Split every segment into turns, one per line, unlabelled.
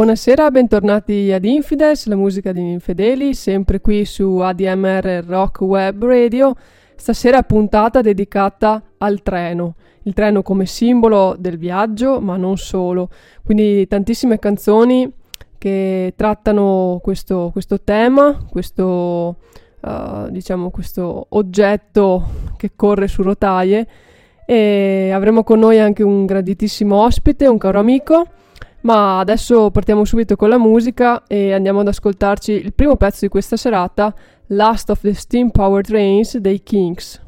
Buonasera, bentornati ad Infidels, la musica degli infedeli, sempre qui su ADMR Rock Web Radio. Stasera puntata dedicata al treno, il treno come simbolo del viaggio, ma non solo. Quindi tantissime canzoni che trattano questo, questo tema, questo, uh, diciamo, questo oggetto che corre su rotaie. E avremo con noi anche un graditissimo ospite, un caro amico. Ma adesso partiamo subito con la musica e andiamo ad ascoltarci il primo pezzo di questa serata, Last of the Steam Power Trains dei Kings.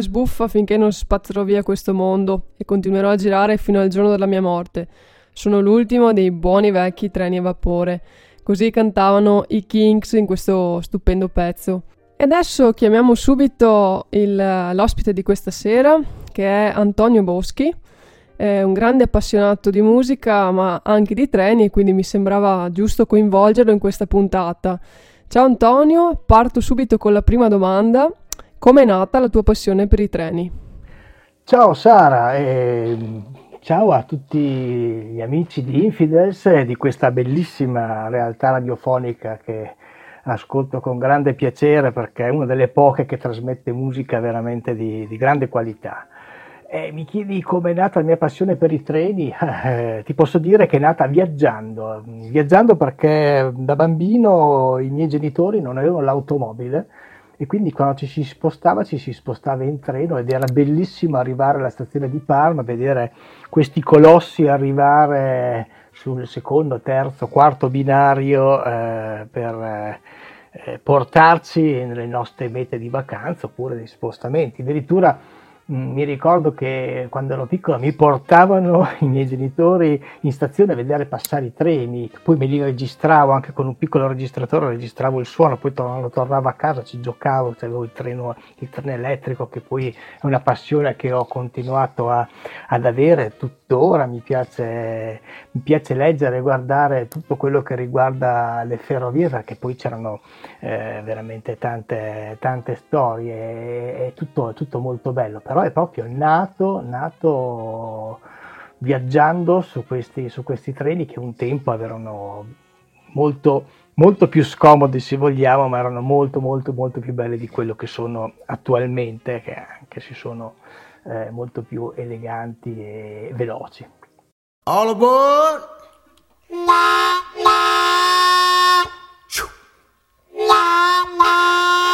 Sbuffa e sbuffa finché non spazzerò via questo mondo e continuerò a girare fino al giorno della mia morte. Sono l'ultimo dei buoni vecchi treni a vapore.
Così cantavano i Kings in questo stupendo pezzo. E adesso chiamiamo subito il, l'ospite di questa sera, che è Antonio Boschi. È un grande appassionato di musica, ma anche di treni, e quindi mi sembrava giusto coinvolgerlo in questa puntata. Ciao Antonio, parto subito con la prima domanda. Come è nata la tua passione per i treni?
Ciao Sara, e ciao a tutti gli amici di Infidels e di questa bellissima realtà radiofonica che ascolto con grande piacere perché è una delle poche che trasmette musica veramente di, di grande qualità. E mi chiedi come è nata la mia passione per i treni? Eh, ti posso dire che è nata viaggiando, viaggiando perché da bambino i miei genitori non avevano l'automobile e quindi quando ci si spostava ci si spostava in treno ed era bellissimo arrivare alla stazione di Parma, vedere questi colossi arrivare sul secondo, terzo, quarto binario eh, per eh, portarci nelle nostre mete di vacanza oppure di spostamenti. Addirittura mi ricordo che quando ero piccolo mi portavano i miei genitori in stazione a vedere passare i treni, poi me li registravo anche con un piccolo registratore, registravo il suono, poi quando tornavo a casa ci giocavo, avevo il treno, il treno elettrico che poi è una passione che ho continuato a, ad avere tuttora, mi piace, mi piace leggere e guardare tutto quello che riguarda le ferrovie perché poi c'erano eh, veramente tante, tante storie, è tutto, tutto molto bello. Però è proprio nato, nato viaggiando su questi, su questi treni che un tempo erano molto, molto più scomodi se vogliamo, ma erano molto molto molto più belli di quello che sono attualmente, che anche si sono eh, molto più eleganti e veloci. All aboard! La, la. La, la.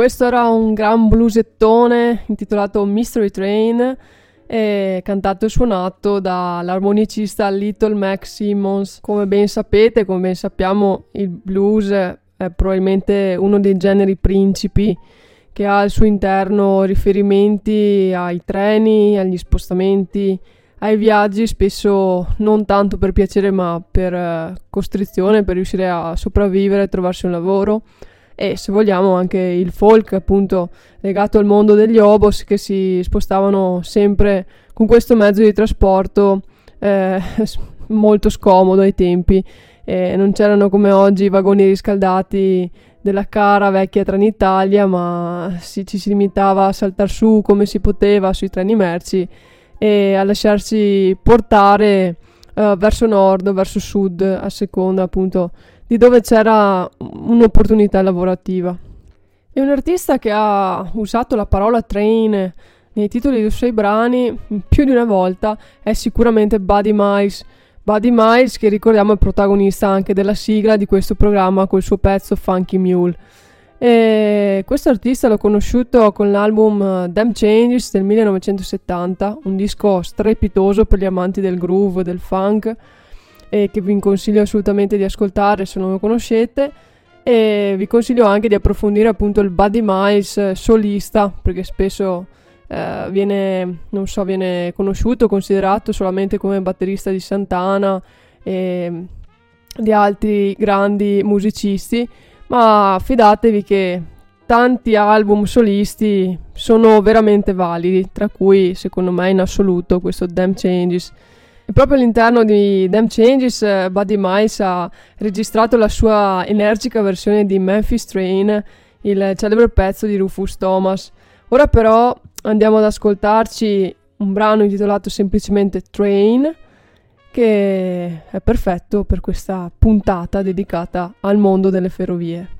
Questo era un gran bluesettone intitolato Mystery Train, e cantato e suonato dall'armonicista Little Mac Simmons. Come ben sapete, come ben sappiamo, il blues è probabilmente uno dei generi principi che ha al suo interno riferimenti ai treni, agli spostamenti, ai viaggi, spesso non tanto per piacere ma per eh, costrizione, per riuscire a sopravvivere e trovarsi un lavoro e se vogliamo anche il folk appunto legato al mondo degli obos che si spostavano sempre con questo mezzo di trasporto eh, molto scomodo ai tempi. Eh, non c'erano come oggi i vagoni riscaldati della cara vecchia Trenitalia ma si, ci si limitava a saltare su come si poteva sui treni merci e a lasciarsi portare uh, verso nord verso sud a seconda appunto di dove c'era un'opportunità lavorativa. È un artista che ha usato la parola train nei titoli dei suoi brani più di una volta è sicuramente Buddy Miles. Buddy Miles, che ricordiamo è protagonista anche della sigla di questo programma col suo pezzo Funky Mule. E questo artista l'ho conosciuto con l'album Damn Changes del 1970, un disco strepitoso per gli amanti del groove, del funk e che vi consiglio assolutamente di ascoltare se non lo conoscete. E vi consiglio anche di approfondire appunto il Buddy Miles solista perché spesso eh, viene, so, viene conosciuto, considerato solamente come batterista di Santana e di altri grandi musicisti. Ma fidatevi che tanti album solisti sono veramente validi tra cui secondo me in assoluto questo Damn Changes proprio all'interno di Damn Changes, uh, Buddy Miles ha registrato la sua energica versione di Memphis Train, il celebre pezzo di Rufus Thomas. Ora però andiamo ad ascoltarci un brano intitolato semplicemente Train, che è perfetto per questa puntata dedicata al mondo delle ferrovie.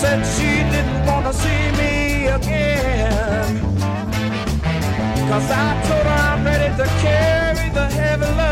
said she didn't want to see me again. Cause I told her I'm ready to carry the heavy load.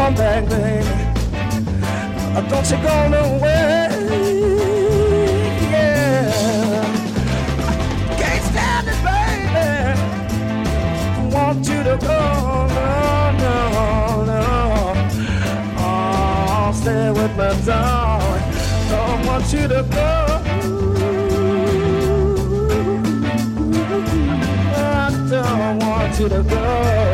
Come on back, baby. Don't you go nowhere. Yeah. Can't stand it, baby. Want you to go. No, no, no. Oh, stay with me, darling. Don't want you to go. I don't want you to go.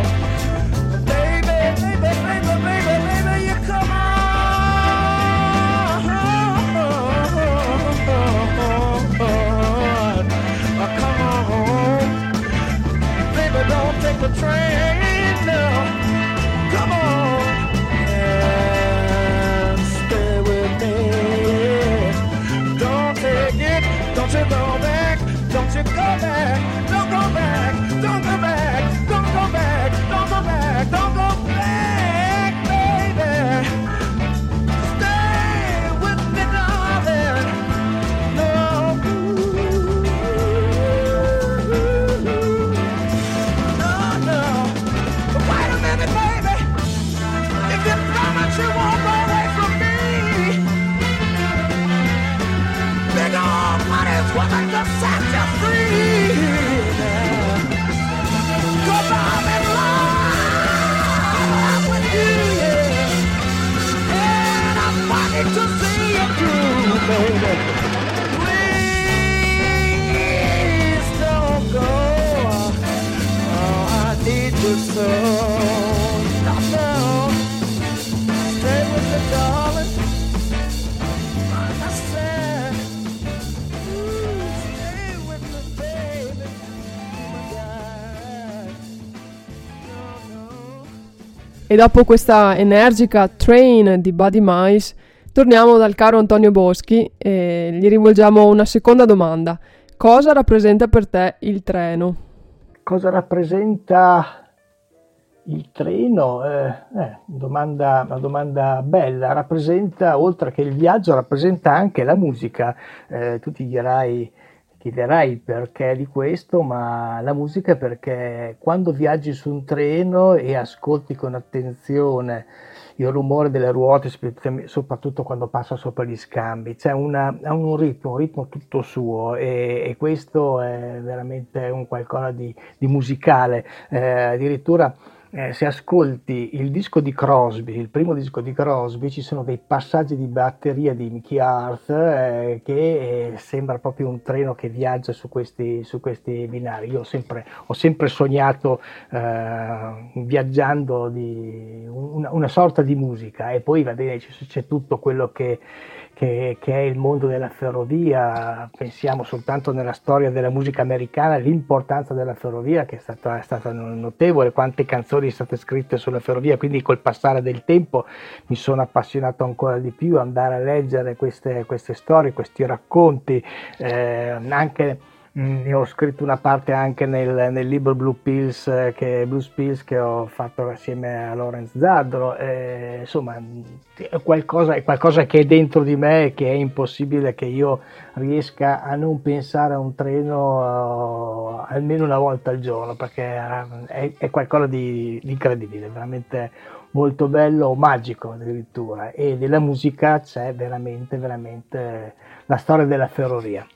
Dopo questa energica Train di Buddy Mice, torniamo dal caro Antonio Boschi e gli rivolgiamo una seconda domanda. Cosa rappresenta per te il treno?
Cosa rappresenta il treno? Eh, eh, domanda, una domanda bella. Rappresenta, oltre che il viaggio, rappresenta anche la musica. Eh, tu ti dirai, chiederai il perché di questo, ma la musica è perché quando viaggi su un treno e ascolti con attenzione il rumore delle ruote, soprattutto quando passa sopra gli scambi, c'è una- un ritmo, un ritmo tutto suo e, e questo è veramente un qualcosa di, di musicale. Eh, addirittura eh, se ascolti il disco di Crosby, il primo disco di Crosby, ci sono dei passaggi di batteria di Mickey Hart eh, che eh, sembra proprio un treno che viaggia su questi, su questi binari. Io ho sempre, ho sempre sognato eh, viaggiando di un, una, una, sorta di musica e poi va bene c'è, c'è tutto quello che, che, che, è il mondo della ferrovia, pensiamo soltanto nella storia della musica americana, l'importanza della ferrovia che è stata, è stata notevole, quante canzoni sono state scritte sulla ferrovia, quindi col passare del tempo mi sono appassionato ancora di più, andare a leggere queste, queste storie, questi racconti, eh, anche ne ho scritto una parte anche nel, nel libro Blue Pills, eh, che, Blues Pills che ho fatto assieme a Lorenz Zaddro. Eh, insomma, è qualcosa, è qualcosa, che è dentro di me e che è impossibile che io riesca a non pensare a un treno uh, almeno una volta al giorno, perché è, è qualcosa di, di incredibile, veramente molto bello, magico addirittura. E della musica c'è veramente, veramente la storia della ferrovia.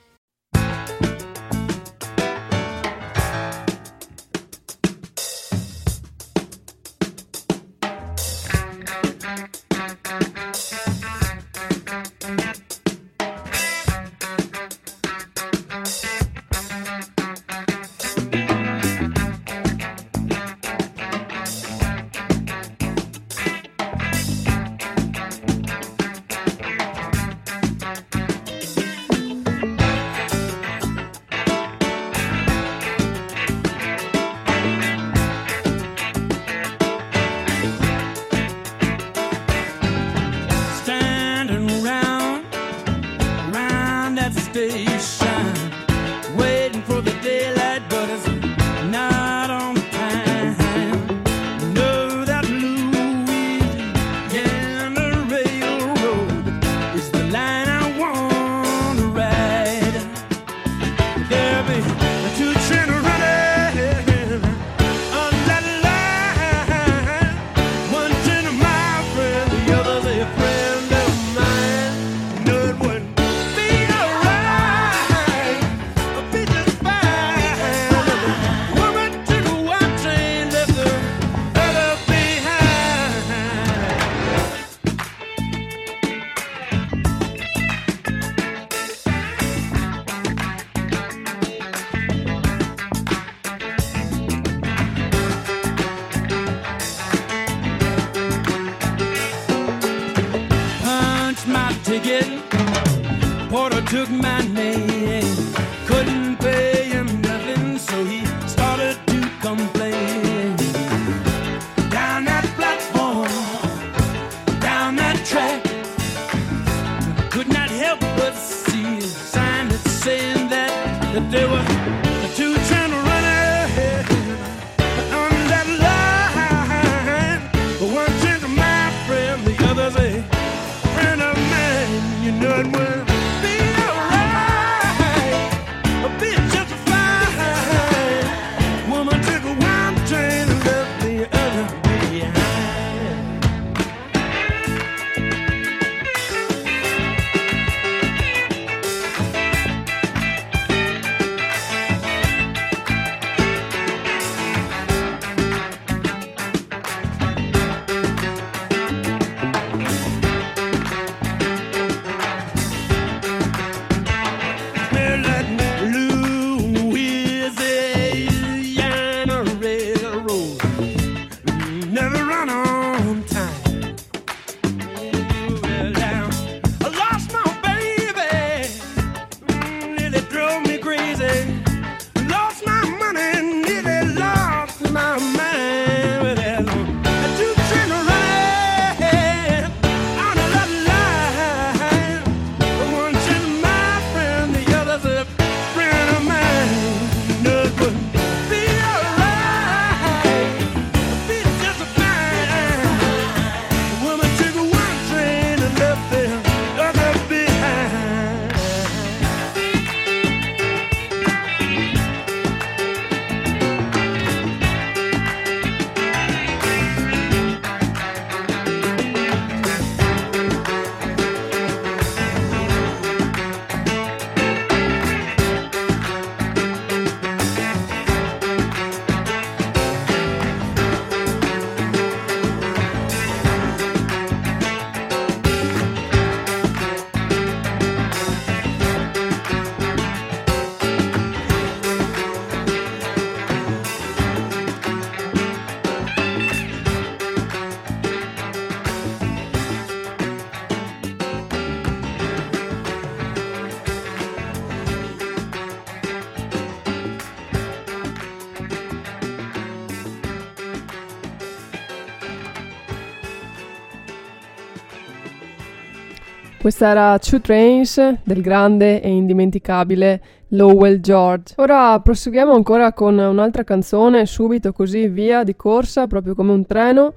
Questa era Two Trains del grande e indimenticabile Lowell George. Ora proseguiamo ancora con un'altra canzone, subito così via di corsa, proprio come un treno.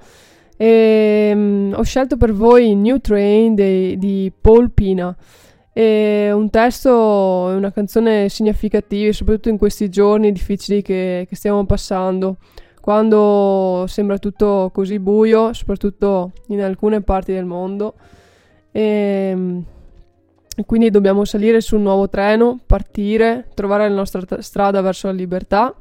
E, um, ho scelto per voi New Train di, di Paul Pina. È un testo e una canzone significativi, soprattutto in questi giorni difficili che, che stiamo passando, quando sembra tutto così buio, soprattutto in alcune parti del mondo. E, ehm, quindi dobbiamo salire su un nuovo treno, partire, trovare la nostra strada verso la libertà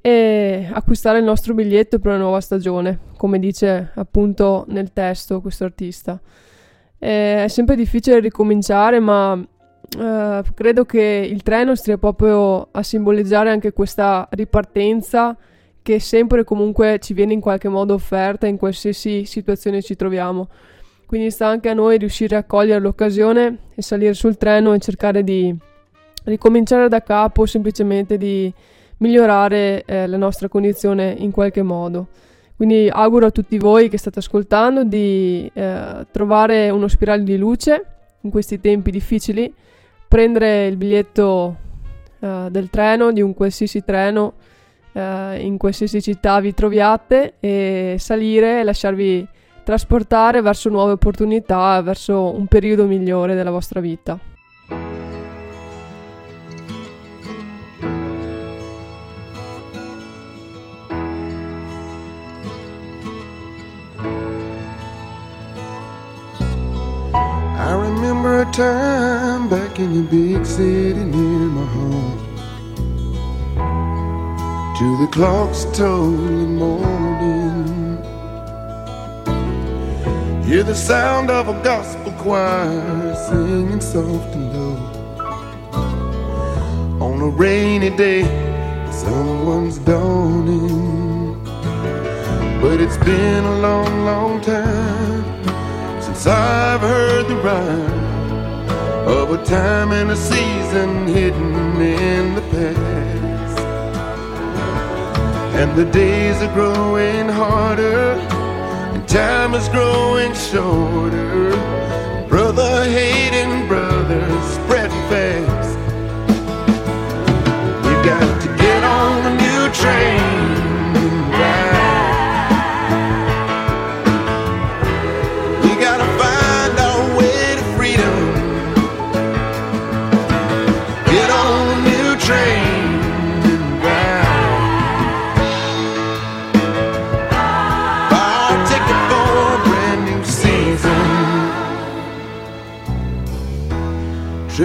e acquistare il nostro biglietto per una nuova stagione, come dice appunto nel testo questo artista. è sempre difficile ricominciare, ma eh, credo che il treno stia proprio a simboleggiare anche questa ripartenza che sempre e comunque ci viene in qualche modo offerta in qualsiasi situazione ci troviamo. Quindi sta anche a noi riuscire a cogliere l'occasione e salire sul treno e cercare di ricominciare da capo, semplicemente di migliorare eh, la nostra condizione in qualche modo. Quindi auguro a tutti voi che state ascoltando di eh, trovare uno spirale di luce in questi tempi difficili, prendere il biglietto eh, del treno, di un qualsiasi treno, eh, in qualsiasi città vi troviate e salire e lasciarvi trasportare verso nuove opportunità, verso un periodo migliore della vostra vita.
I remember a time back in the big city near my home. To the clocks toll the Hear the sound of a gospel choir singing soft and low. On a rainy day, someone's dawning. But it's been a long, long time since I've heard the rhyme of a time and a season hidden in the past. And the days are growing harder time is growing shorter. Brother hating brothers spreading fast. We've got to get on a new train.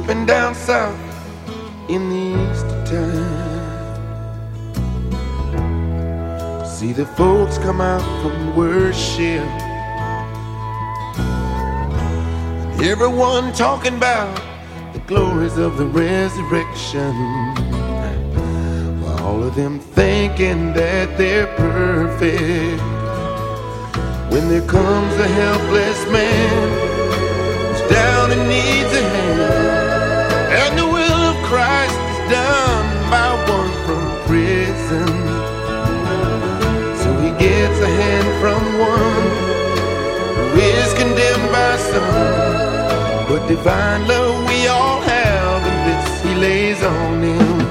Tripping down south in the Easter time. See the folks come out from worship. Everyone talking about the glories of the resurrection. While all of them thinking that they're perfect. When there comes a helpless man who's down and needs a he a hand from one who is condemned by some. But divine love we all have, and this he lays on him.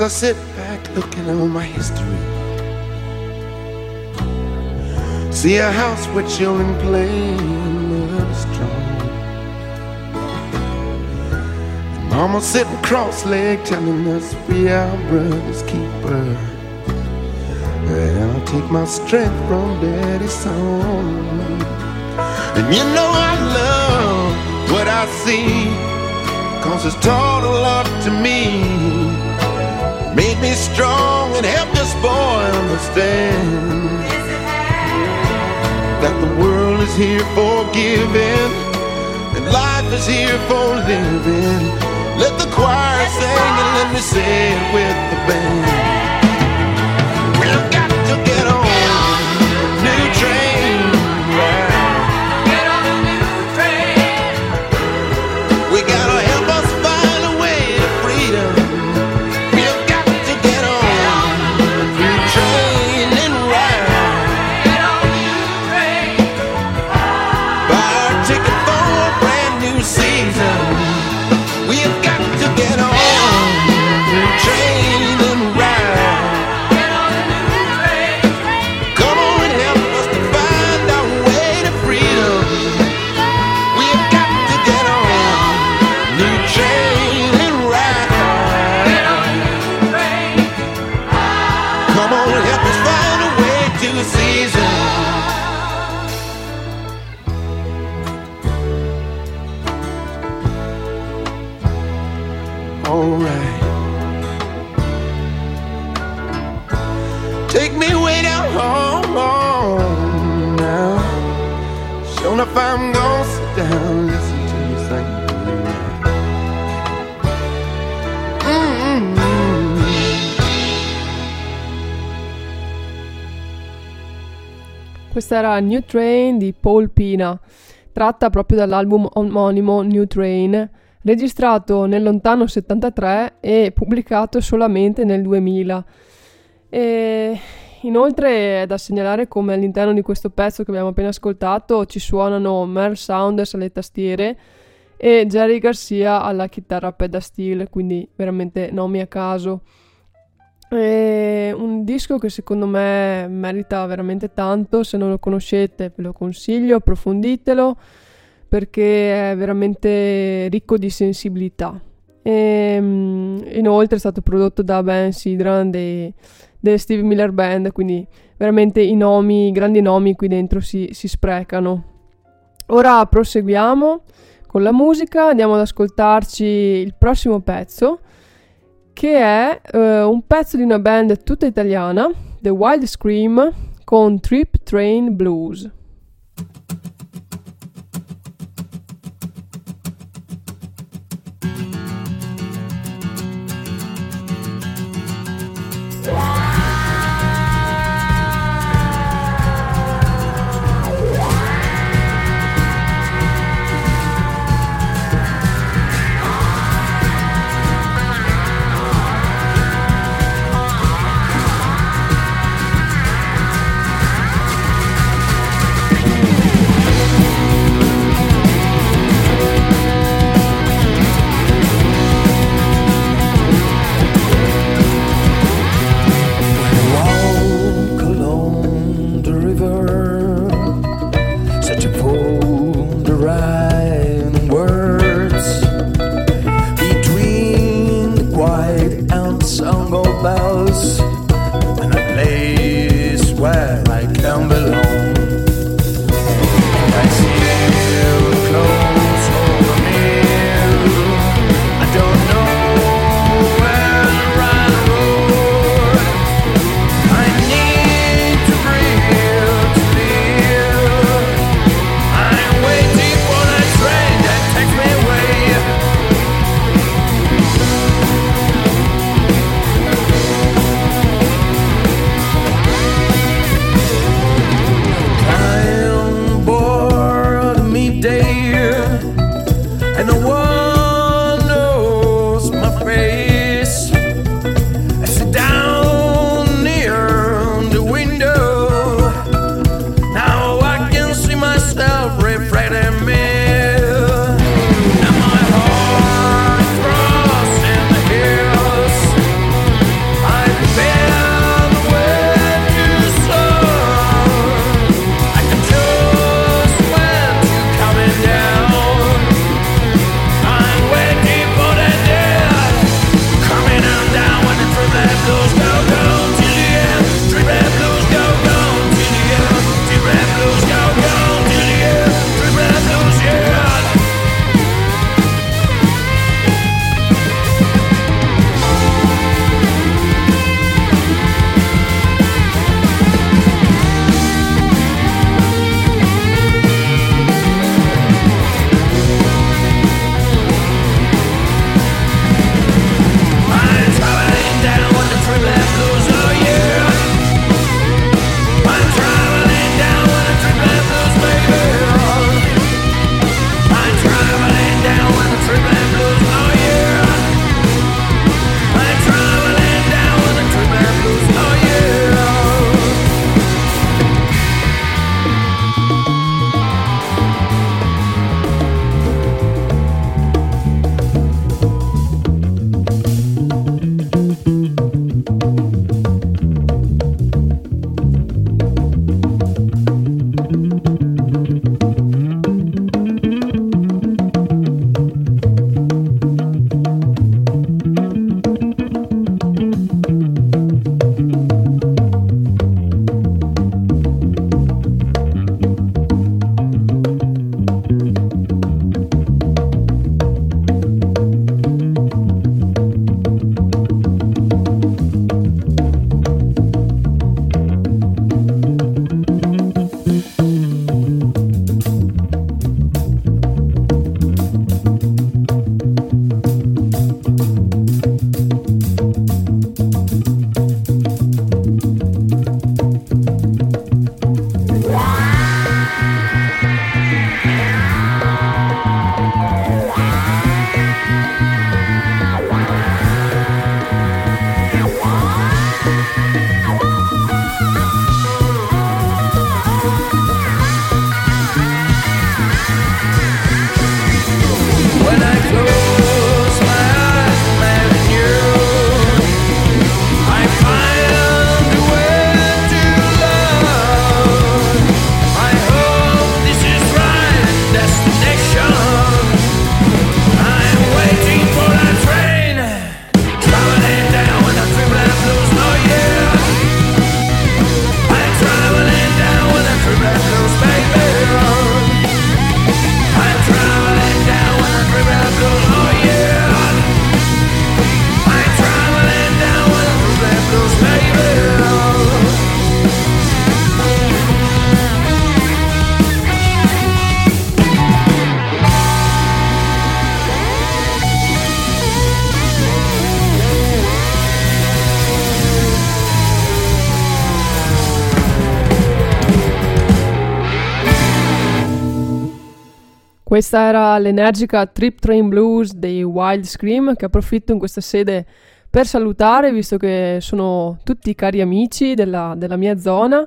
As I sit back looking on my history, see a house with children playing love strong. And Mama sitting cross-legged telling us we are brother's keeper. And I'll take my strength from daddy's song. And you know I love what I see, cause it's taught a lot to me. Made me strong and helped this boy understand that the world is here for giving and life is here for living. Let the choir sing and let me it with the band. Alright. Take me way down home now. Sure if I'm gonna sit down, listen to you sing.
Questa era New Train di Paul Pina, tratta proprio dall'album omonimo New Train, registrato nel lontano 73 e pubblicato solamente nel 2000. E inoltre è da segnalare come all'interno di questo pezzo che abbiamo appena ascoltato ci suonano Merle Saunders alle tastiere e Jerry Garcia alla chitarra pedal steel, quindi veramente nomi a caso. È un disco che secondo me merita veramente tanto, se non lo conoscete ve lo consiglio, approfonditelo perché è veramente ricco di sensibilità. E, mm, inoltre è stato prodotto da Ben Sidran dei, delle Steve Miller Band, quindi veramente i nomi, i grandi nomi qui dentro si, si sprecano. Ora proseguiamo con la musica, andiamo ad ascoltarci il prossimo pezzo che è eh, un pezzo di una band tutta italiana, The Wild Scream, con Trip Train Blues. Questa era l'energica Trip Train Blues dei Wild Scream che approfitto in questa sede per salutare visto che sono tutti cari amici della, della mia zona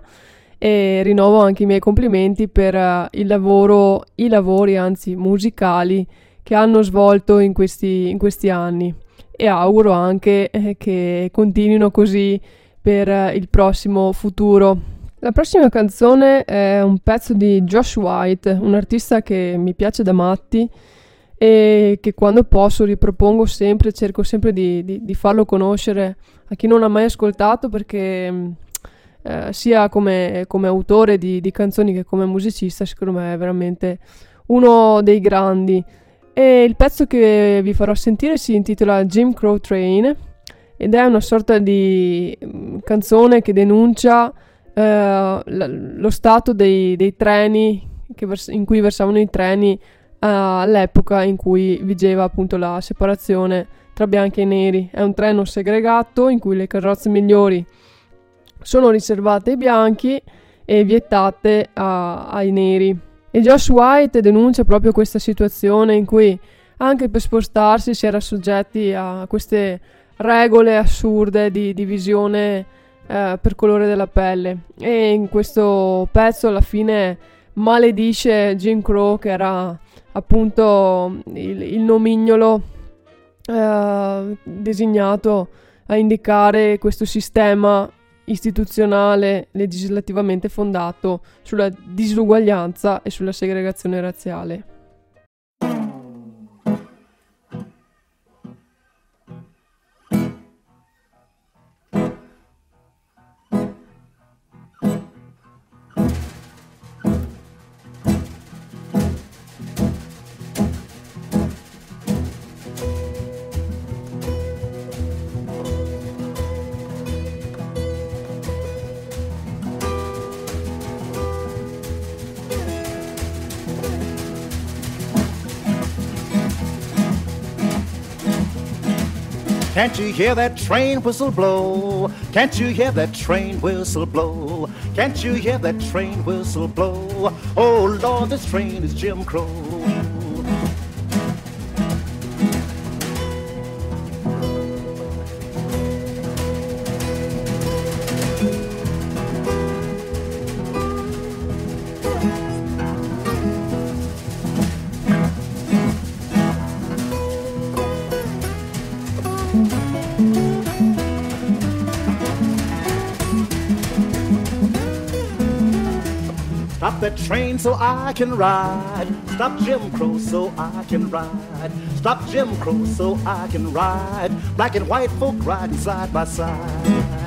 e rinnovo anche i miei complimenti per uh, il lavoro, i lavori anzi musicali che hanno svolto in questi, in questi anni e auguro anche eh, che continuino così per uh, il prossimo futuro. La prossima canzone è un pezzo di Josh White, un artista che mi piace da matti e che quando posso ripropongo sempre, cerco sempre di, di, di farlo conoscere a chi non ha mai ascoltato perché mm, eh, sia come, come autore di, di, canzoni che come musicista secondo me è veramente uno dei grandi. E il pezzo che vi farò sentire si intitola Jim Crow Train ed è una sorta di mm, canzone che denuncia eh, lo stato dei, dei treni vers- in cui versavano i treni uh, all'epoca in cui vigeva appunto la separazione tra bianchi e neri. È un treno segregato in cui le carrozze migliori sono riservate ai bianchi e vietate a, ai neri. E Josh White denuncia proprio questa situazione in cui anche per spostarsi si era soggetti a queste regole assurde di divisione eh, per colore della pelle. E in questo pezzo alla fine maledice Jim Crow che era appunto il, il nomignolo eh, designato a indicare questo sistema istituzionale legislativamente fondato sulla disuguaglianza e sulla segregazione razziale.
Can't you hear that train whistle blow? Can't you hear that train whistle blow? Can't you hear that train whistle blow? Oh Lord, this train is Jim Crow. That train so I can ride. Stop Jim Crow so I can ride. Stop Jim Crow so I can ride. Black and white folk riding side by side.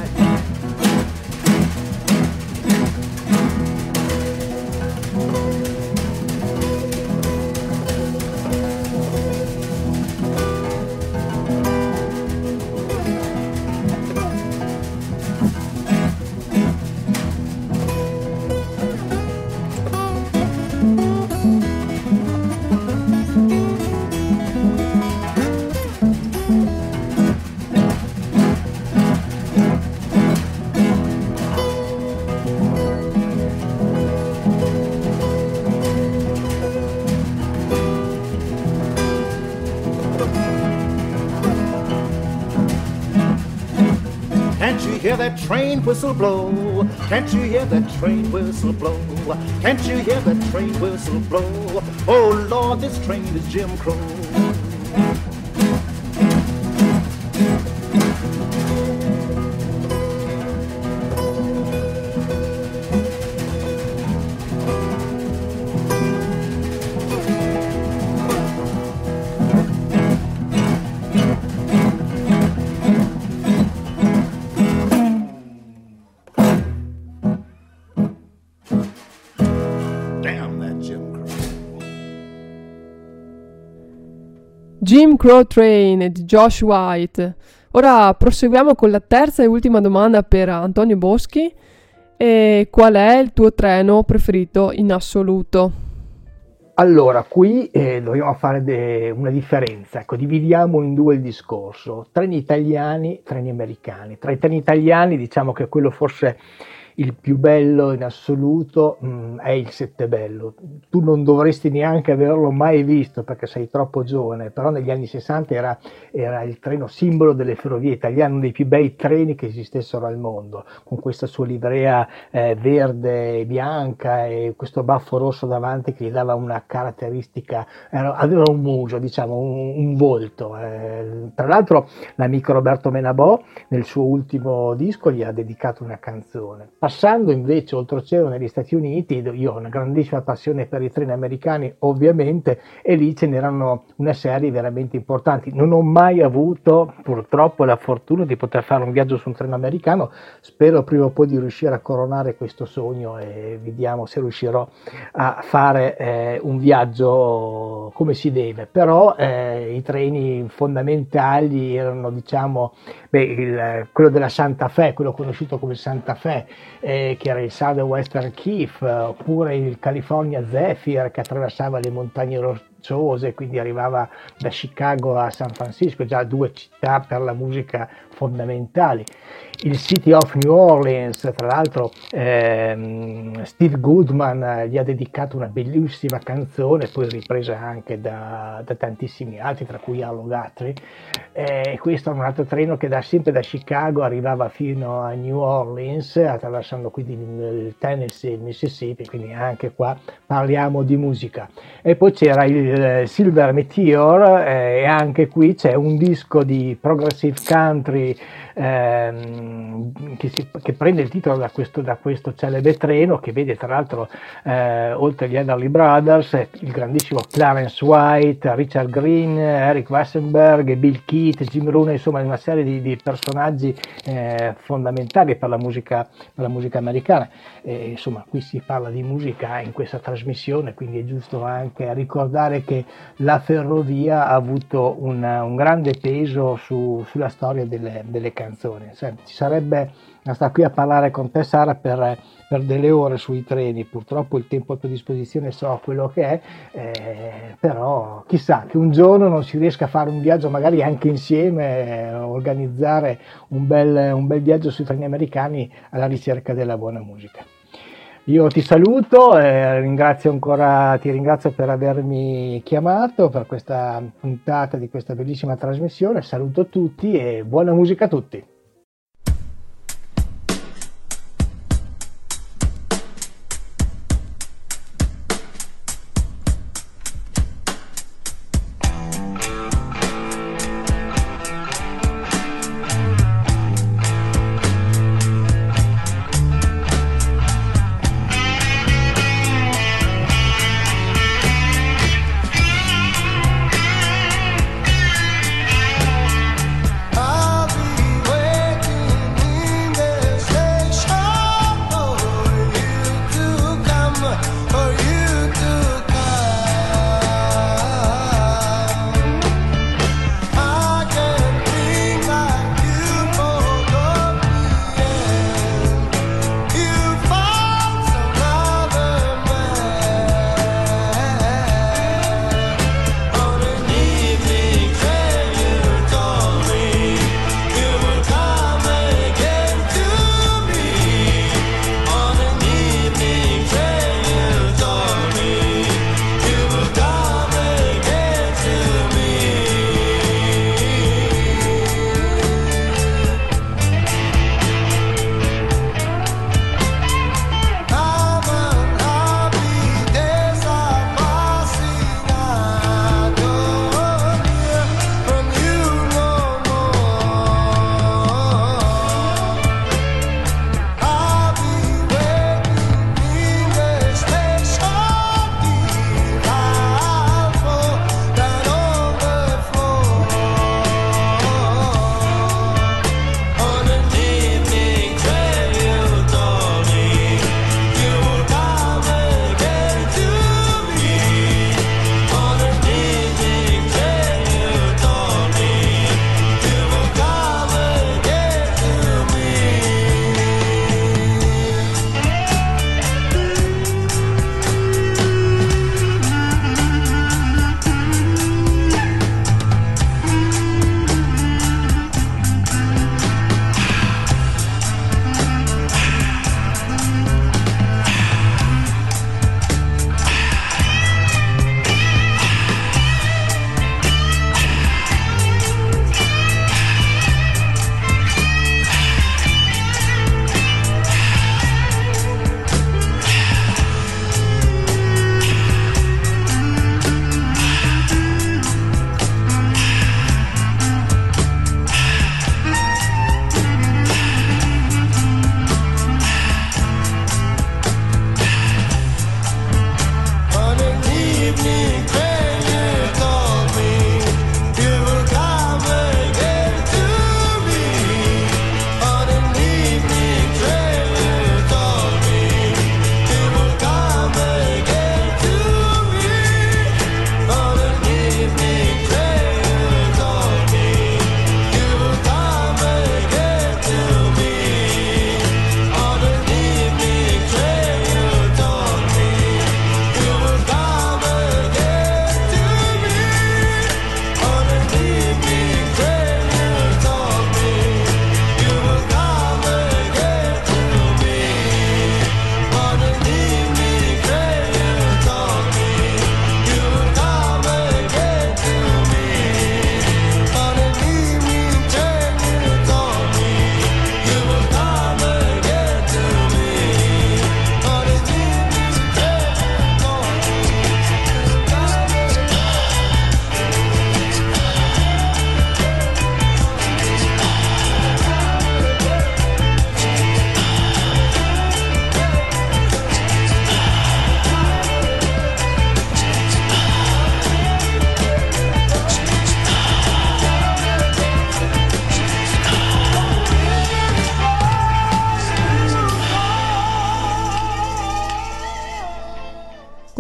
Hear that train whistle blow? Can't you hear that train whistle blow? Can't you hear that train whistle blow? Oh Lord, this train is Jim Crow.
Jim Crow Train di Josh White. Ora proseguiamo con la terza e ultima domanda per Antonio Boschi. E qual è il tuo treno preferito in assoluto?
Allora, qui eh, dobbiamo fare de- una differenza, ecco, dividiamo in due il discorso, treni italiani, treni americani. Tra i treni italiani diciamo che quello forse il più bello in assoluto mh, mm, è il Settebello. Tu non dovresti neanche averlo mai visto perché sei troppo giovane, però negli anni 60 era, era il treno simbolo delle ferrovie italiane, uno dei più bei treni che esistessero al mondo, con questa sua livrea eh, verde e bianca e questo baffo rosso davanti che gli dava una caratteristica, era, aveva un mugio, diciamo, un, un volto. Eh. Tra l'altro l'amico Roberto Menabò nel suo ultimo disco gli ha dedicato una canzone. Passando invece oltreoceano negli Stati Uniti, io ho una grandissima passione per i treni americani, ovviamente, e lì ce n'erano una serie veramente importanti. Non ho mai avuto purtroppo la fortuna di poter fare un viaggio su un treno americano, spero prima o poi di riuscire a coronare questo sogno e vediamo se riuscirò a fare eh, un viaggio come si deve. Però eh, i treni fondamentali erano diciamo beh, il, quello della Santa Fe, quello conosciuto come Santa Fe, eh, che era il Southern Western Keef, oppure il California Zephyr che attraversava le montagne rocciose, quindi arrivava da Chicago a San Francisco, già due città per la musica fondamentali. Il City of New Orleans, tra l'altro ehm, Steve Goodman gli ha dedicato una bellissima canzone, poi ripresa anche da, da tantissimi altri, tra cui Arlo Guthrie. Eh, questo è un altro treno che da, sempre da Chicago arrivava fino a New Orleans, attraversando quindi il Tennessee e il Mississippi, quindi anche qua parliamo di musica. E poi c'era il Silver Meteor eh, e anche qui c'è un disco di progressive country ehm, che, si, che, prende il titolo da questo, da questo, celebre treno che vede tra l'altro eh, oltre agli Everly Brothers il grandissimo Clarence White, Richard Green, Eric Wassenberg, Bill Keith, Jim Rooney, insomma una serie di, di personaggi eh, fondamentali per la musica, per la musica americana. E, insomma qui si parla di musica in questa trasmissione, quindi è giusto anche ricordare che la ferrovia ha avuto una, un grande peso su, sulla storia delle, delle canzoni. Cioè, ci sarebbe da stare qui a parlare con te Sara per, per, delle ore sui treni, purtroppo il tempo a tua disposizione so quello che è, eh, però chissà che un giorno non si riesca a fare un viaggio magari anche insieme, eh, organizzare un bel, un bel viaggio sui treni americani alla ricerca della buona musica. Io ti saluto, eh, ringrazio ancora, ti ringrazio per avermi chiamato per questa puntata di questa bellissima trasmissione, saluto tutti e buona musica a tutti.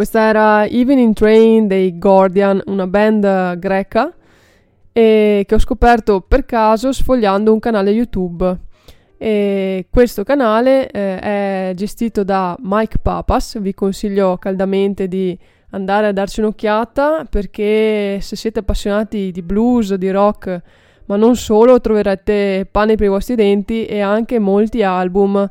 Questa era Evening Train dei Gordian, una band greca e che ho scoperto per caso sfogliando un canale YouTube. E questo canale eh, è gestito da Mike Papas, vi consiglio caldamente di andare a darci un'occhiata perché se siete appassionati di blues, di rock, ma non solo, troverete pane per i vostri denti e anche molti album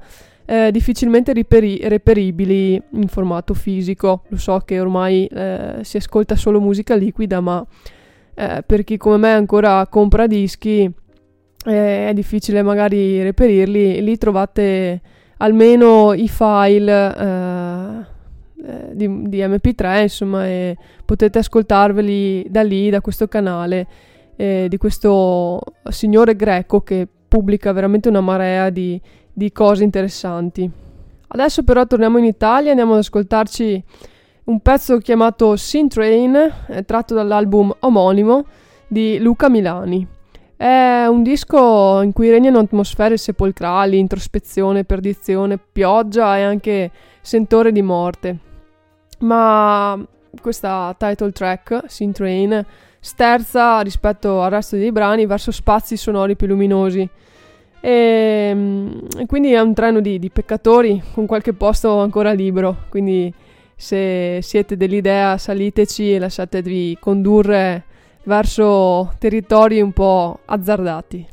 eh, difficilmente riperi- reperibili in formato fisico. Lo so che ormai eh, si ascolta solo musica liquida, ma eh, per chi come me ancora compra dischi eh, è difficile magari reperirli. Lì trovate almeno i file eh, eh, di, di, MP3, insomma, e potete ascoltarveli da lì, da questo canale di questo signore greco che pubblica veramente una marea di, di cose interessanti. Adesso però torniamo in Italia e andiamo ad ascoltarci un pezzo chiamato Sin Train, eh, tratto dall'album omonimo di Luca Milani. È un disco in cui regnano atmosfere sepolcrali, introspezione, perdizione, pioggia e anche sentore di morte. Ma questa title track, Sin Train, sterza rispetto al resto dei brani verso spazi sonori più luminosi e, ehm, quindi è un treno di, di, peccatori con qualche posto ancora libero. Quindi se siete dell'idea saliteci e lasciatevi condurre verso territori un po' azzardati.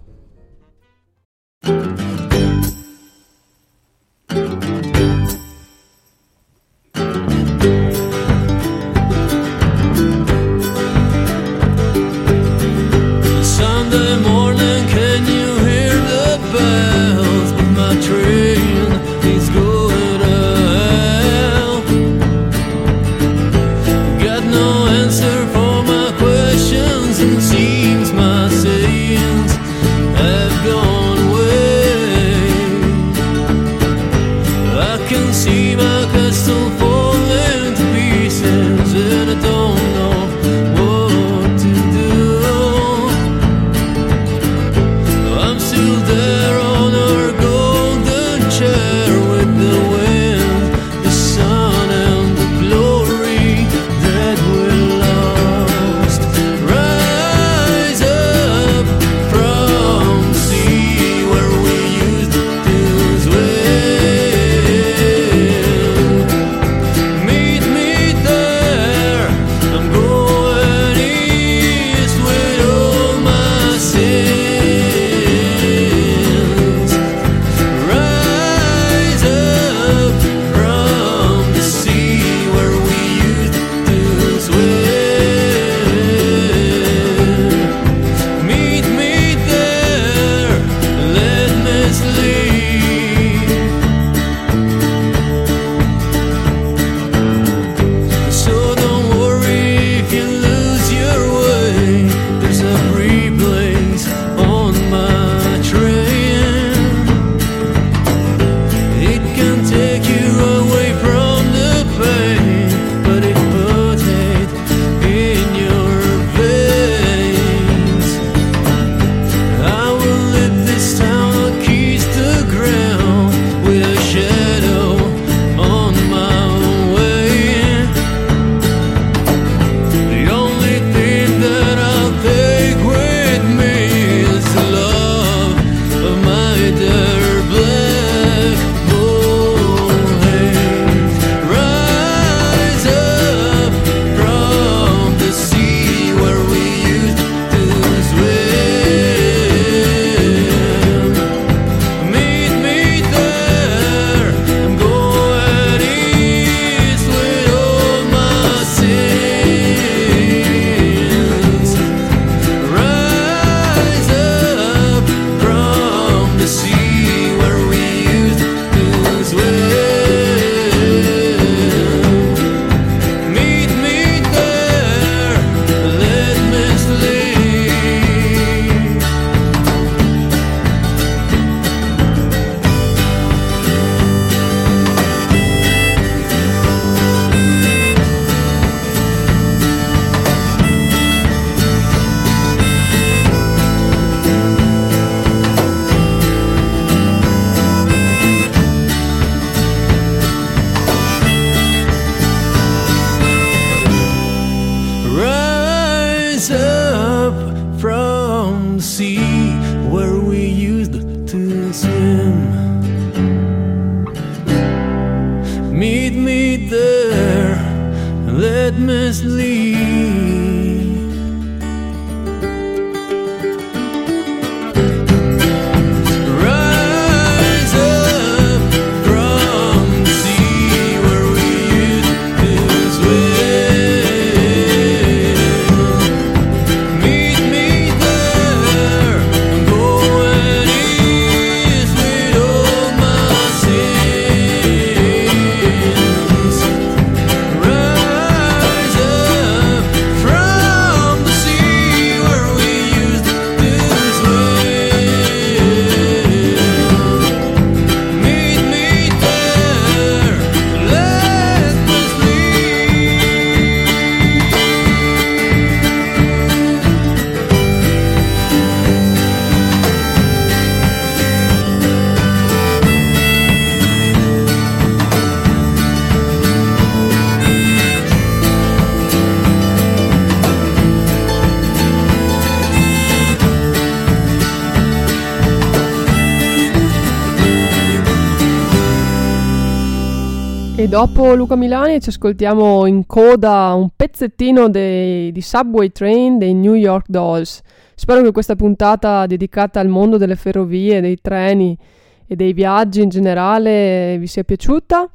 Dopo Luca Milani ci ascoltiamo in coda un pezzettino dei, di Subway Train dei New York Dolls. Spero che questa puntata dedicata al mondo delle ferrovie, dei treni e dei viaggi in generale vi sia piaciuta.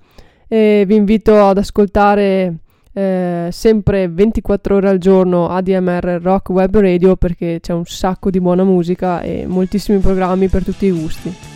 E vi invito ad ascoltare eh, sempre 24 ore al giorno ADMR Rock Web Radio perché c'è un sacco di buona musica e moltissimi programmi per tutti i gusti.